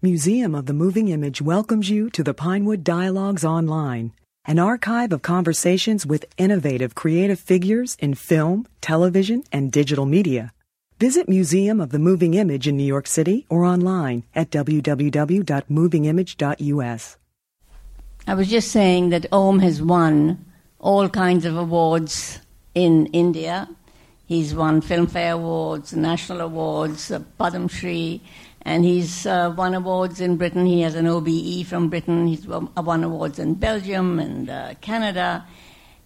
Museum of the Moving Image welcomes you to the Pinewood Dialogues Online, an archive of conversations with innovative creative figures in film, television, and digital media. Visit Museum of the Moving Image in New York City or online at www.movingimage.us. I was just saying that Om has won all kinds of awards in India. He's won Filmfare Awards, National Awards, Padam Shri, and he's uh, won awards in Britain. He has an OBE from Britain. He's won awards in Belgium and uh, Canada.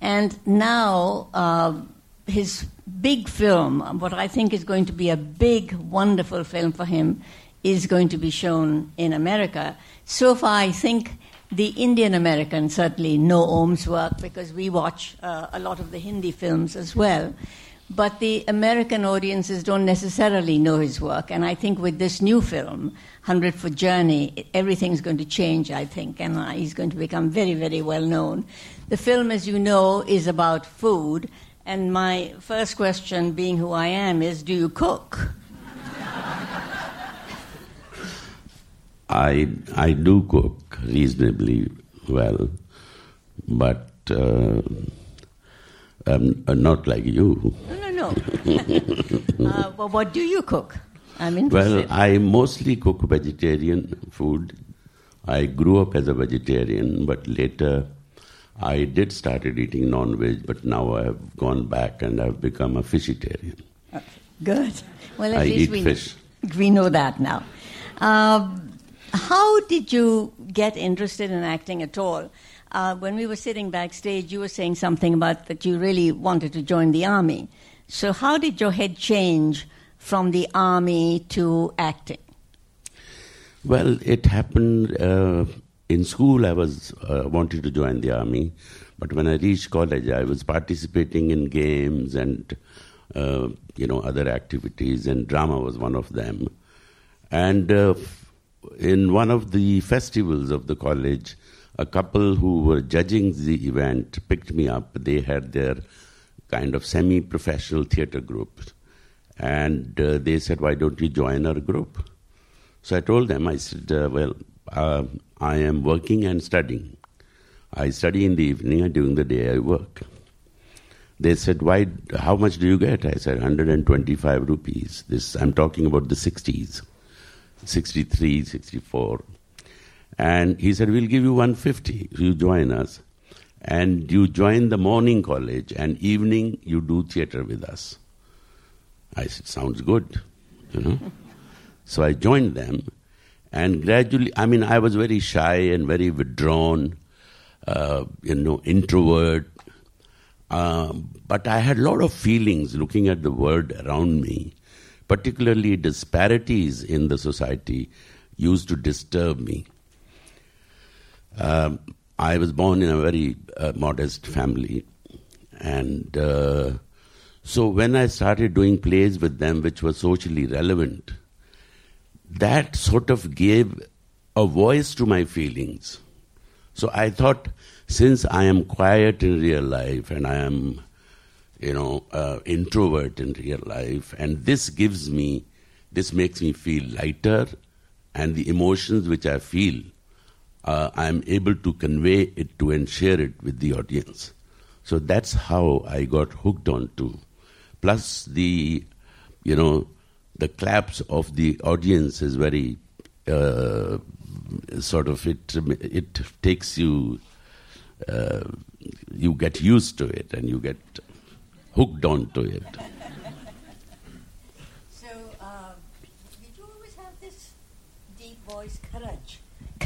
And now uh, his big film, what I think is going to be a big, wonderful film for him, is going to be shown in America. So far, I think the Indian Americans certainly know Om's work because we watch uh, a lot of the Hindi films as well. But the American audiences don't necessarily know his work. And I think with this new film, 100 Foot Journey, everything's going to change, I think, and uh, he's going to become very, very well known. The film, as you know, is about food. And my first question, being who I am, is do you cook? I, I do cook reasonably well, but. Uh, um, uh, not like you. No, no, no. uh, well, what do you cook? I'm interested. Well, I mostly cook vegetarian food. I grew up as a vegetarian, but later I did started eating non-veg, but now I have gone back and I've become a fishitarian. Okay, good. Well, at I least eat we, fish. we know that now. Um, how did you get interested in acting at all? Uh, when we were sitting backstage, you were saying something about that you really wanted to join the army. So, how did your head change from the army to acting? Well, it happened uh, in school. I was uh, wanted to join the army, but when I reached college, I was participating in games and uh, you know other activities, and drama was one of them. And uh, in one of the festivals of the college, a couple who were judging the event picked me up. They had their kind of semi professional theater group. And uh, they said, Why don't you join our group? So I told them, I said, uh, Well, uh, I am working and studying. I study in the evening, and during the day I work. They said, Why, how much do you get? I said, 125 rupees. This, I'm talking about the 60s, 63, 64. And he said, We'll give you 150 if you join us. And you join the morning college, and evening you do theater with us. I said, Sounds good, you know. so I joined them, and gradually, I mean, I was very shy and very withdrawn, uh, you know, introvert. Um, but I had a lot of feelings looking at the world around me, particularly disparities in the society used to disturb me. Um, I was born in a very uh, modest family, and uh, so when I started doing plays with them, which were socially relevant, that sort of gave a voice to my feelings. So I thought, since I am quiet in real life and I am, you know, uh, introvert in real life, and this gives me, this makes me feel lighter, and the emotions which I feel uh, I'm able to convey it to and share it with the audience. So that's how I got hooked on to. Plus the, you know, the claps of the audience is very uh, sort of it. It takes you. Uh, you get used to it and you get hooked onto it. So, uh, did you always have this deep voice, kharaj?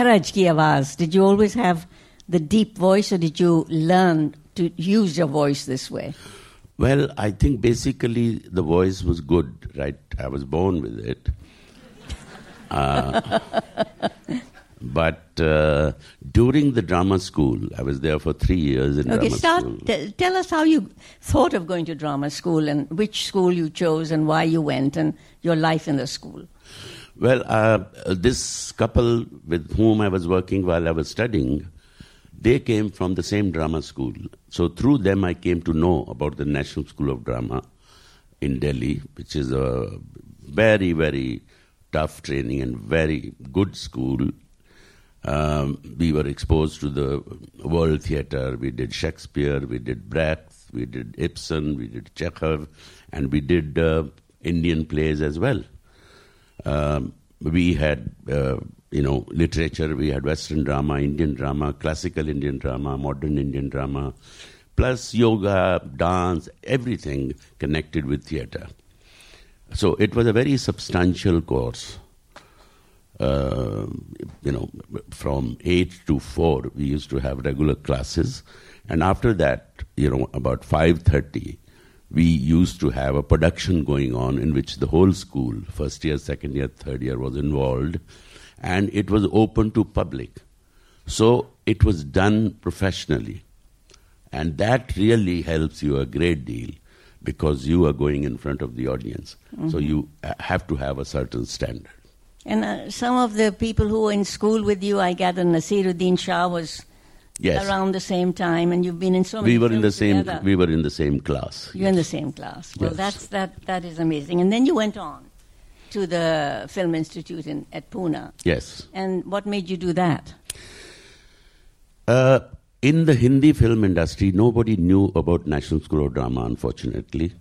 Kharaj ki awaz. Did you always have the deep voice, or did you learn to use your voice this way? Well, I think basically the voice was good, right? I was born with it. Uh, but uh, during the drama school, I was there for three years in okay, drama start, school. T- tell us how you thought of going to drama school and which school you chose and why you went and your life in the school. Well, uh, this couple with whom I was working while I was studying, they came from the same drama school. So through them, I came to know about the National School of Drama in Delhi, which is a very, very tough training and very good school. Um, we were exposed to the world theater. We did Shakespeare, we did Brecht, we did Ibsen, we did Chekhov, and we did uh, Indian plays as well. Um, we had, uh, you know, literature. We had Western drama, Indian drama, classical Indian drama, modern Indian drama, plus yoga, dance, everything connected with theater. So it was a very substantial course. Uh, you know, from 8 to 4, we used to have regular classes. And after that, you know, about 5.30, we used to have a production going on in which the whole school, first year, second year, third year, was involved. And it was open to public. So it was done professionally. And that really helps you a great deal because you are going in front of the audience. Mm-hmm. So you have to have a certain standard. And uh, some of the people who were in school with you, I gather Naseeruddin Shah was yes. around the same time, and you've been in so many. We were in the same. Together. We were in the same class. You're yes. in the same class. Well, yes. that's that. That is amazing. And then you went on to the Film Institute in, at Pune. Yes. And what made you do that? Uh, in the Hindi film industry, nobody knew about National School of Drama, unfortunately.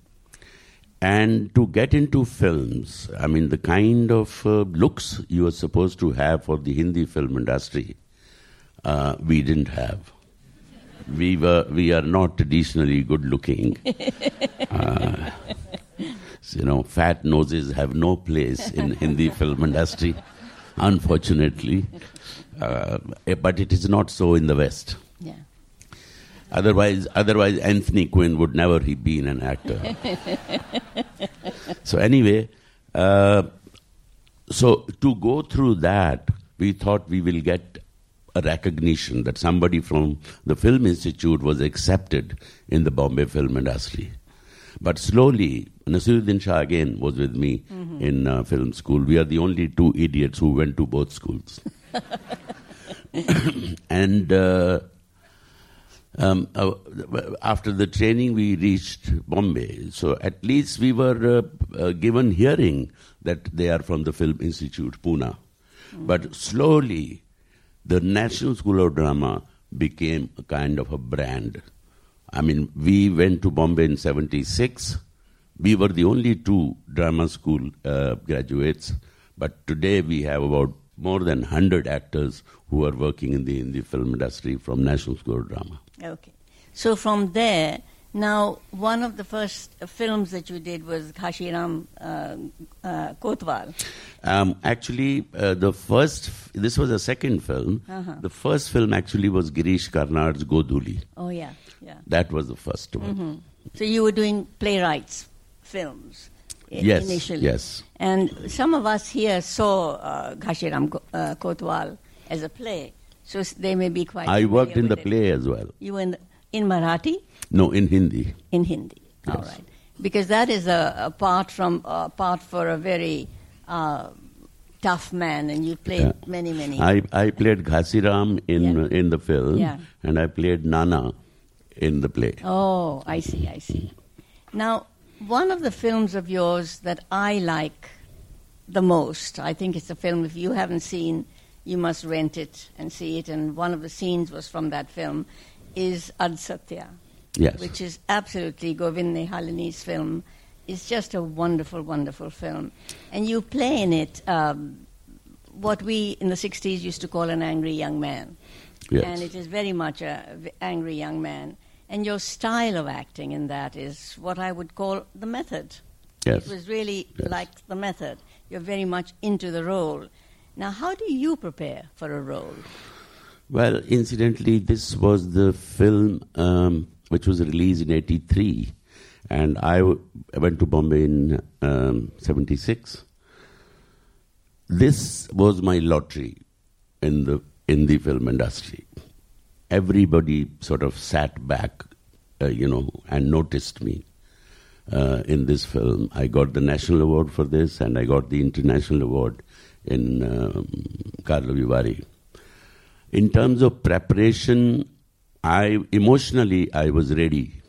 And to get into films, I mean, the kind of uh, looks you were supposed to have for the Hindi film industry, uh, we didn't have. We were, we are not traditionally good looking. Uh, you know, fat noses have no place in Hindi film industry, unfortunately. Uh, but it is not so in the West. Yeah. Otherwise, otherwise Anthony Quinn would never have been an actor. so anyway, uh, so to go through that, we thought we will get a recognition that somebody from the Film Institute was accepted in the Bombay film industry. But slowly, Naseeruddin Shah again was with me mm-hmm. in uh, film school. We are the only two idiots who went to both schools. and uh, um, uh, after the training, we reached Bombay. So at least we were uh, uh, given hearing that they are from the Film Institute, Pune. Mm. But slowly, the National School of Drama became a kind of a brand. I mean, we went to Bombay in 76. We were the only two drama school uh, graduates. But today we have about more than 100 actors who are working in the, in the film industry from National School of Drama. Okay. So from there, now one of the first films that you did was Ghashiram uh, uh, Kotwal. Um, actually, uh, the first, this was a second film. Uh-huh. The first film actually was Girish Karnad's Godhuli. Oh, yeah, yeah. That was the first one. Mm-hmm. So you were doing playwrights films yes, initially. Yes. And some of us here saw uh, Ghashiram uh, Kotwal as a play. So they may be quite. I worked in the it. play as well. You were in, the, in Marathi? No, in Hindi. In Hindi. Yes. All right. Because that is a, a part from a part for a very uh, tough man, and you played yeah. many, many. I, I played Ghasiram in Yeah. in the film, Yeah. and I played Nana in the play. Oh, I see, I see. Now, one of the films of yours that I like the most, I think it's a film, if you haven't seen, you must rent it and see it. And one of the scenes was from that film, is Ardh Satya, Yes. which is absolutely Govind Nihalini's film. It's just a wonderful, wonderful film. And you play in it um, what we in the 60s used to call an angry young man. Yes. And it is very much a v- angry young man. And your style of acting in that is what I would call the method. Yes. It was really Yes. like the method. You're very much into the role. Now, how do you prepare for a role? Well, incidentally, this was the film um, which was released in '83, and I w- I went to Bombay in um, '76. This was my lottery in the in the film industry. Everybody sort of sat back, uh, you know, and noticed me uh, in this film. I got the national award for this, and I got the international award in um, Karlovy Vary. In terms of preparation, I emotionally I was ready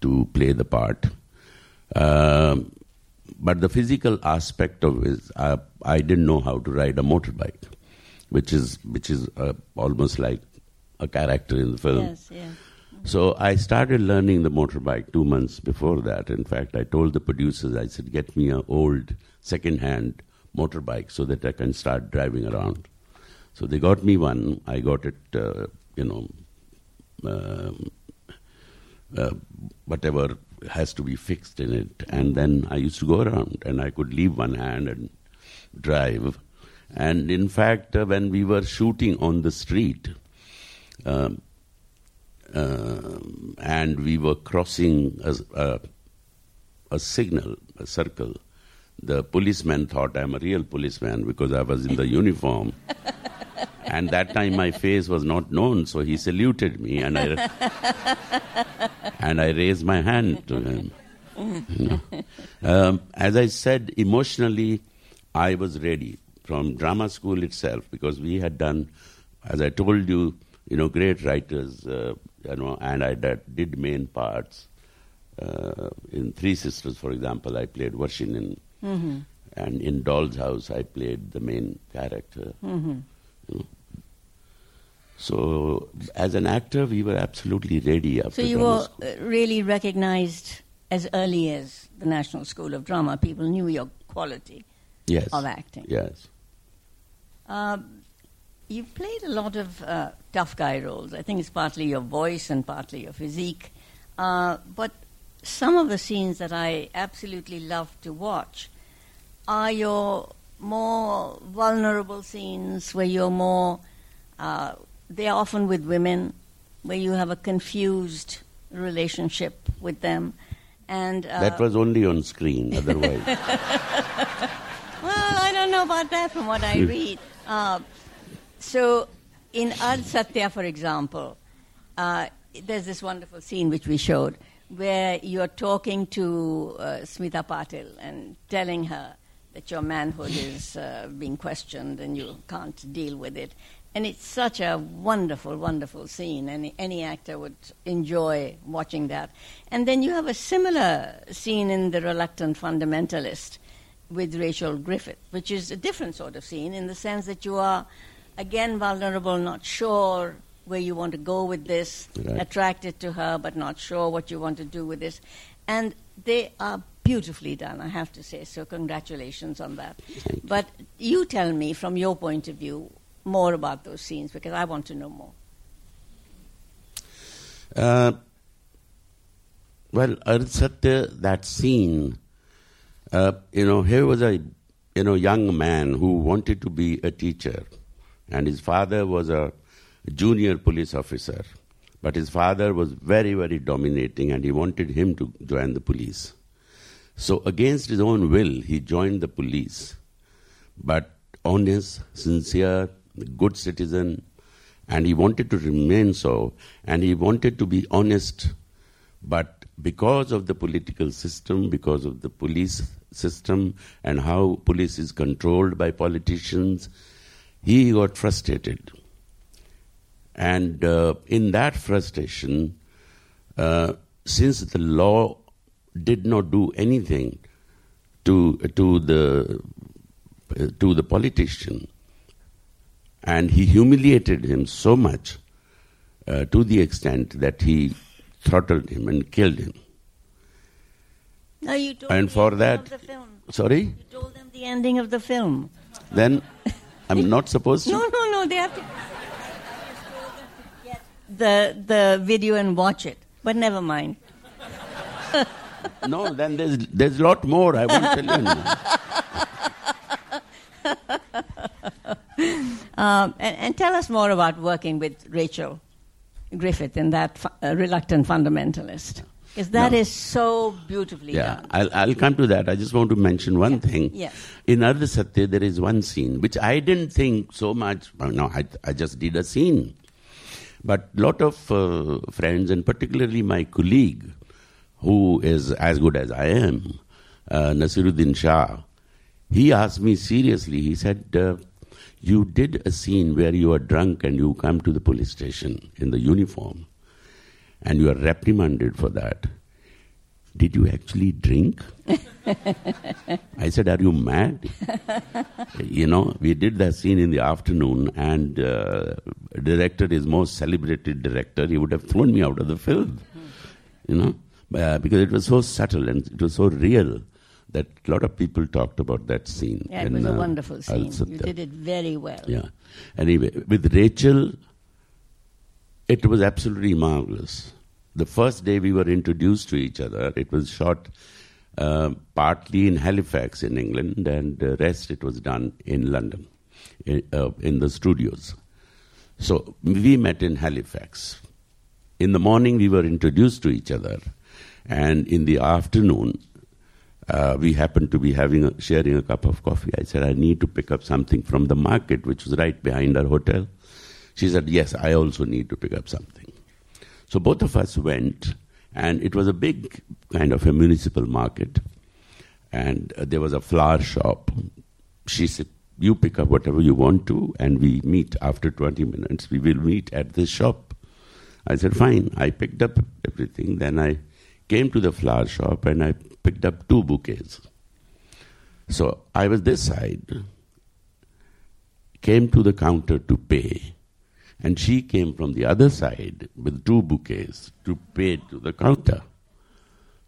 to play the part. Um but the physical aspect of it, uh, I didn't know how to ride a motorbike, which is which is uh, almost like a character in the film. Yes, yes. So I started learning the motorbike two months before that. In fact, I told the producers, I said, get me an old second-hand motorbike so that I can start driving around. So they got me one. I got it, uh, you know, um, uh, whatever has to be fixed in it. And then I used to go around and I could leave one hand and drive. And in fact, uh, when we were shooting on the street, um, uh, and we were crossing a, a, a, signal, a circle. The policeman thought I'm a real policeman because I was in the uniform. and that time my face was not known, so he saluted me, and I and I raised my hand to him. You know. um, as I said, emotionally, I was ready from drama school itself because we had done, as I told you, you know, great writers, uh, you know, and I did, did main parts. Uh, in Three Sisters, for example, I played Vershinin. Mm-hmm. And in Doll's House, I played the main character. Mm-hmm. You know. So, as an actor, we were absolutely ready. After so, you were school. Uh, really recognized as early as the National School of Drama. People knew your quality yes. of acting. Yes. Uh, you've played a lot of uh, tough guy roles. I think it's partly your voice and partly your physique. Uh, but some of the scenes that I absolutely love to watch are your more vulnerable scenes where you're more, uh, they're often with women, where you have a confused relationship with them. And, uh, that was only on screen, otherwise. well, I don't know about that from what I read. Uh, so in Ardh Satya, for example, uh, there's this wonderful scene which we showed where you're talking to uh, Smita Patil and telling her that your manhood is uh, being questioned and you can't deal with it. And it's such a wonderful, wonderful scene. Any, any actor would enjoy watching that. And then you have a similar scene in The Reluctant Fundamentalist with Rachel Griffith, which is a different sort of scene in the sense that you are again vulnerable, not sure where you want to go with this, right. attracted to her, but not sure what you want to do with this. And they are beautifully done, I have to say. So, congratulations on that. But you tell me, from your point of view, more about those scenes because I want to know more. Uh, well, Ardh Satya, that scene, uh, you know, here was a you know young man who wanted to be a teacher and his father was a junior police officer. But his father was very, very dominating and he wanted him to join the police. So, against his own will, he joined the police. But honest, sincere, good citizen, and he wanted to remain so, and he wanted to be honest. But because of the political system, because of the police system, and how police is controlled by politicians, he got frustrated. And uh, in that frustration, uh, since the law did not do anything to, to, the, uh, to the politician, and he humiliated him so much uh, to the extent that he throttled him and killed him. No, you told and for that, sorry, you told them the ending of the film. Then I'm not supposed to? No, no, no. They have to get the, the video and watch it. But never mind. no, then there's, there's a lot more. I won't tell you. Um, and, and, tell us more about working with Rachel Griffith in that fu- uh, reluctant fundamentalist. Because that no. is so beautifully yeah, done. I'll, I'll come to that. I just want to mention one yeah. thing. Yes. In Ardh Satya, there is one scene which I didn't think so much. No, I, I just did a scene. But a lot of uh, friends, and particularly my colleague, who is as good as I am, uh, Naseeruddin Shah, he asked me seriously, he said, uh, You did a scene where you are drunk and you come to the police station in the uniform and you are reprimanded for that. Did you actually drink? I said, Are you mad? you know, we did that scene in the afternoon, and uh, director is most celebrated director. He would have thrown me out of the film, you know, uh, because it was so subtle and it was so real that a lot of people talked about that scene. Yeah, it was a uh, wonderful scene. You did it very well. Yeah. Anyway, with Rachel, it was absolutely marvelous. The first day we were introduced to each other, it was shot uh, partly in Halifax in England, and the rest it was done in London, in, uh, in the studios. So we met in Halifax. In the morning, we were introduced to each other, and in the afternoon, uh, we happened to be having a, sharing a cup of coffee. I said, I need to pick up something from the market, which was right behind our hotel. She said, Yes, I also need to pick up something. So both of us went, and it was a big kind of a municipal market. And uh, there was a flower shop. She said, You pick up whatever you want to, and we meet after 20 minutes. We will meet at this shop. I said, Fine. I picked up everything. Then I came to the flower shop and I picked up two bouquets. So I was this side, came to the counter to pay, and she came from the other side with two bouquets to pay to the counter.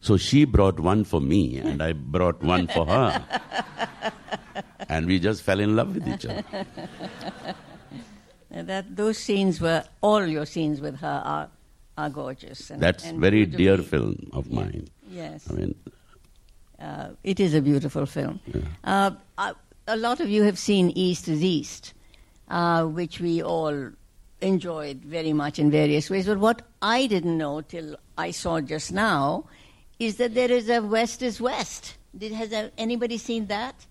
So she brought one for me, and I brought one for her. and we just fell in love with each other. that those scenes were all your scenes with her are are gorgeous. And, That's and very dear film of yeah. mine. Yes. I mean, uh, it is a beautiful film. Yeah. Uh, uh, a lot of you have seen East is East, uh, which we all enjoyed very much in various ways. But what I didn't know till I saw just now is that there is a West is West. Did, has anybody seen that?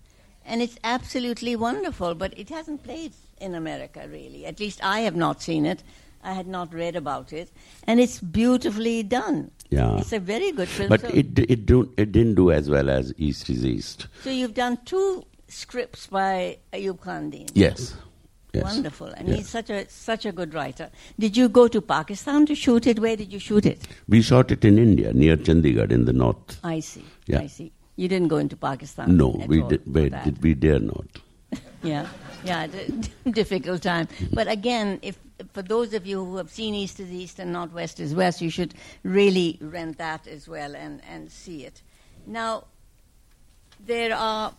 And it's absolutely wonderful, but it hasn't played in America really. At least I have not seen it. I had not read about it, and it's beautifully done. Yeah, it's a very good film. But so it it do it didn't do as well as East is East. So you've done two scripts by Ayub Khan-Din. Yes. Yes. Wonderful, and he's such a such a good writer. Did you go to Pakistan to shoot it? Where did you shoot it? We shot it in India, near Chandigarh, in the north. I see. Yeah. I see. You didn't go into Pakistan. No, we did. We, did, we dare not. yeah, yeah, difficult time. But again, if for those of you who have seen East is East and not West is West, you should really rent that as well and, and see it. Now, there are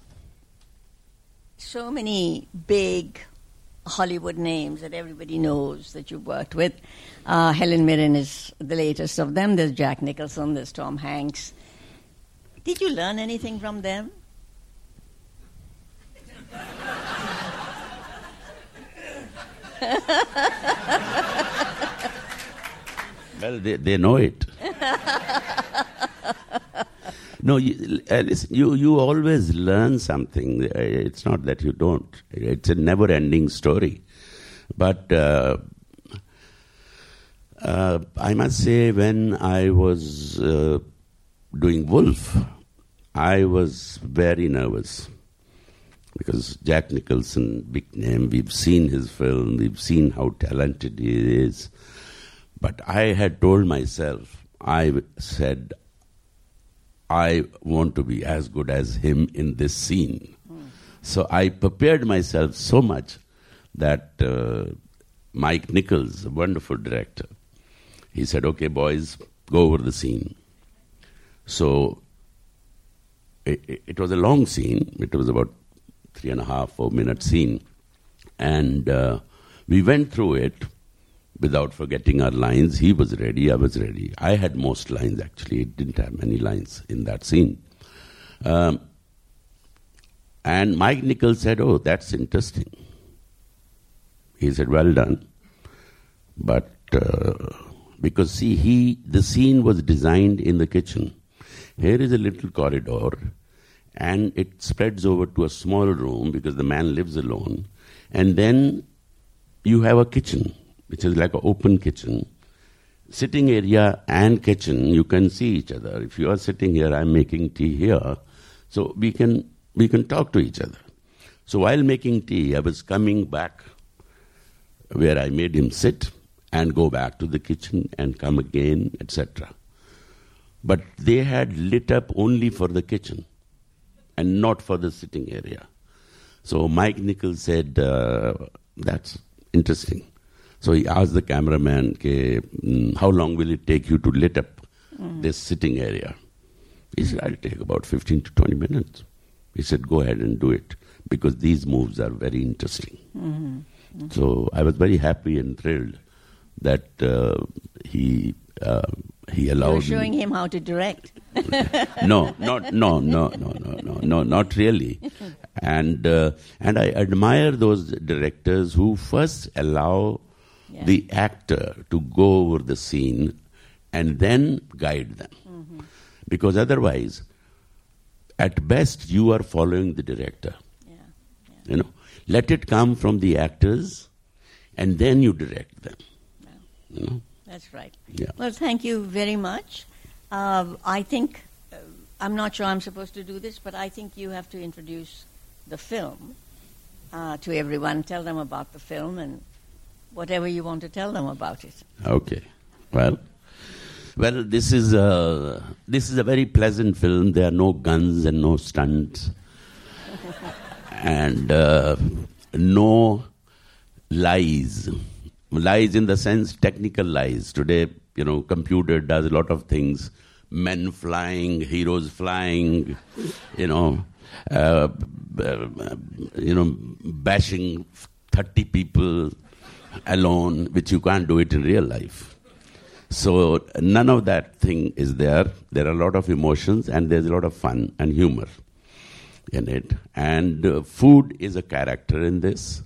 so many big Hollywood names that everybody knows that you've worked with. Uh, Helen Mirren is the latest of them. There's Jack Nicholson, there's Tom Hanks. Did you learn anything from them? well, they, they know it. no, you, uh, listen, you, you always learn something. Uh, it's not that you don't. It's a never ending story. But uh, uh, I must say, when I was uh, doing Wolf, I was very nervous because Jack Nicholson, big name, we've seen his film, we've seen how talented he is. But I had told myself, I said, I want to be as good as him in this scene. Mm. So I prepared myself so much that uh, Mike Nichols, a wonderful director, he said, okay, boys, go over the scene. So it, it was a long scene. It was about three and a half, four minute scene. And uh, we went through it without forgetting our lines. He was ready, I was ready. I had most lines actually, it didn't have many lines in that scene. Um, and Mike Nichols said, Oh, that's interesting. He said, Well done. But uh, because see, he the scene was designed in the kitchen. Here is a little corridor and it spreads over to a small room because the man lives alone. And then you have a kitchen, which is like an open kitchen. Sitting area and kitchen, you can see each other. If you are sitting here, I'm making tea here. So we can we can talk to each other. So while making tea, I was coming back where I made him sit and go back to the kitchen and come again, etc. but they had lit up only for the kitchen and not for the sitting area. So Mike Nichols said, uh, That's interesting. So he asked the cameraman, mm, How long will it take you to lit up mm. this sitting area? He said, I'll take about 15 to 20 minutes. He said, Go ahead and do it because these moves are very interesting. Mm-hmm. Mm-hmm. So I was very happy and thrilled that uh, he uh, he allowed. You were showing me. him how to direct. no, not no no no no no no not really, and uh, and I admire those directors who first allow yeah. the actor to go over the scene and then guide them, mm-hmm. because otherwise, at best you are following the director. Yeah. Yeah. You know, let it come from the actors, and then you direct them. You know. That's right. Yeah. Well, thank you very much. Uh, I think, uh, I'm not sure I'm supposed to do this, but I think you have to introduce the film uh, to everyone, tell them about the film, and whatever you want to tell them about it. Okay. Well, well, this is a this is a very pleasant film. There are no guns and no stunts, and uh, no lies lies in the sense technical lies. Today, you know, computer does a lot of things. Men flying, heroes flying, you know, uh, uh, you know, bashing thirty people alone, which you can't do it in real life. So none of that thing is there. There are a lot of emotions and there's a lot of fun and humor in it. And uh, food is a character in this.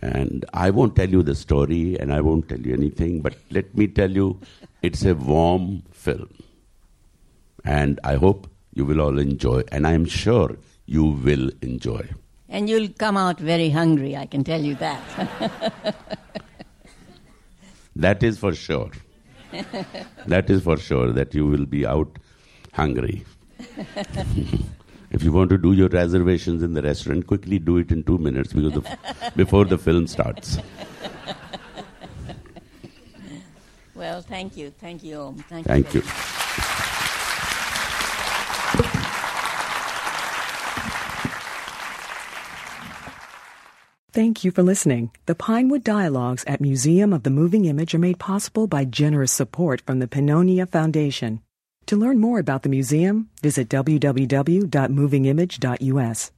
And I won't tell you the story and I won't tell you anything, but let me tell you, it's a warm film. And I hope you will all enjoy, and I'm sure you will enjoy. And you'll come out very hungry, I can tell you that. that is for sure. that is for sure that you will be out hungry. If you want to do your reservations in the restaurant, quickly do it in two minutes because the, before the film starts. Well, thank you. Thank you, Om. Thank, thank you. you. Thank you for listening. The Pinewood Dialogues at Museum of the Moving Image are made possible by generous support from the Pannonia Foundation. To learn more about the museum, visit www.movingimage.us.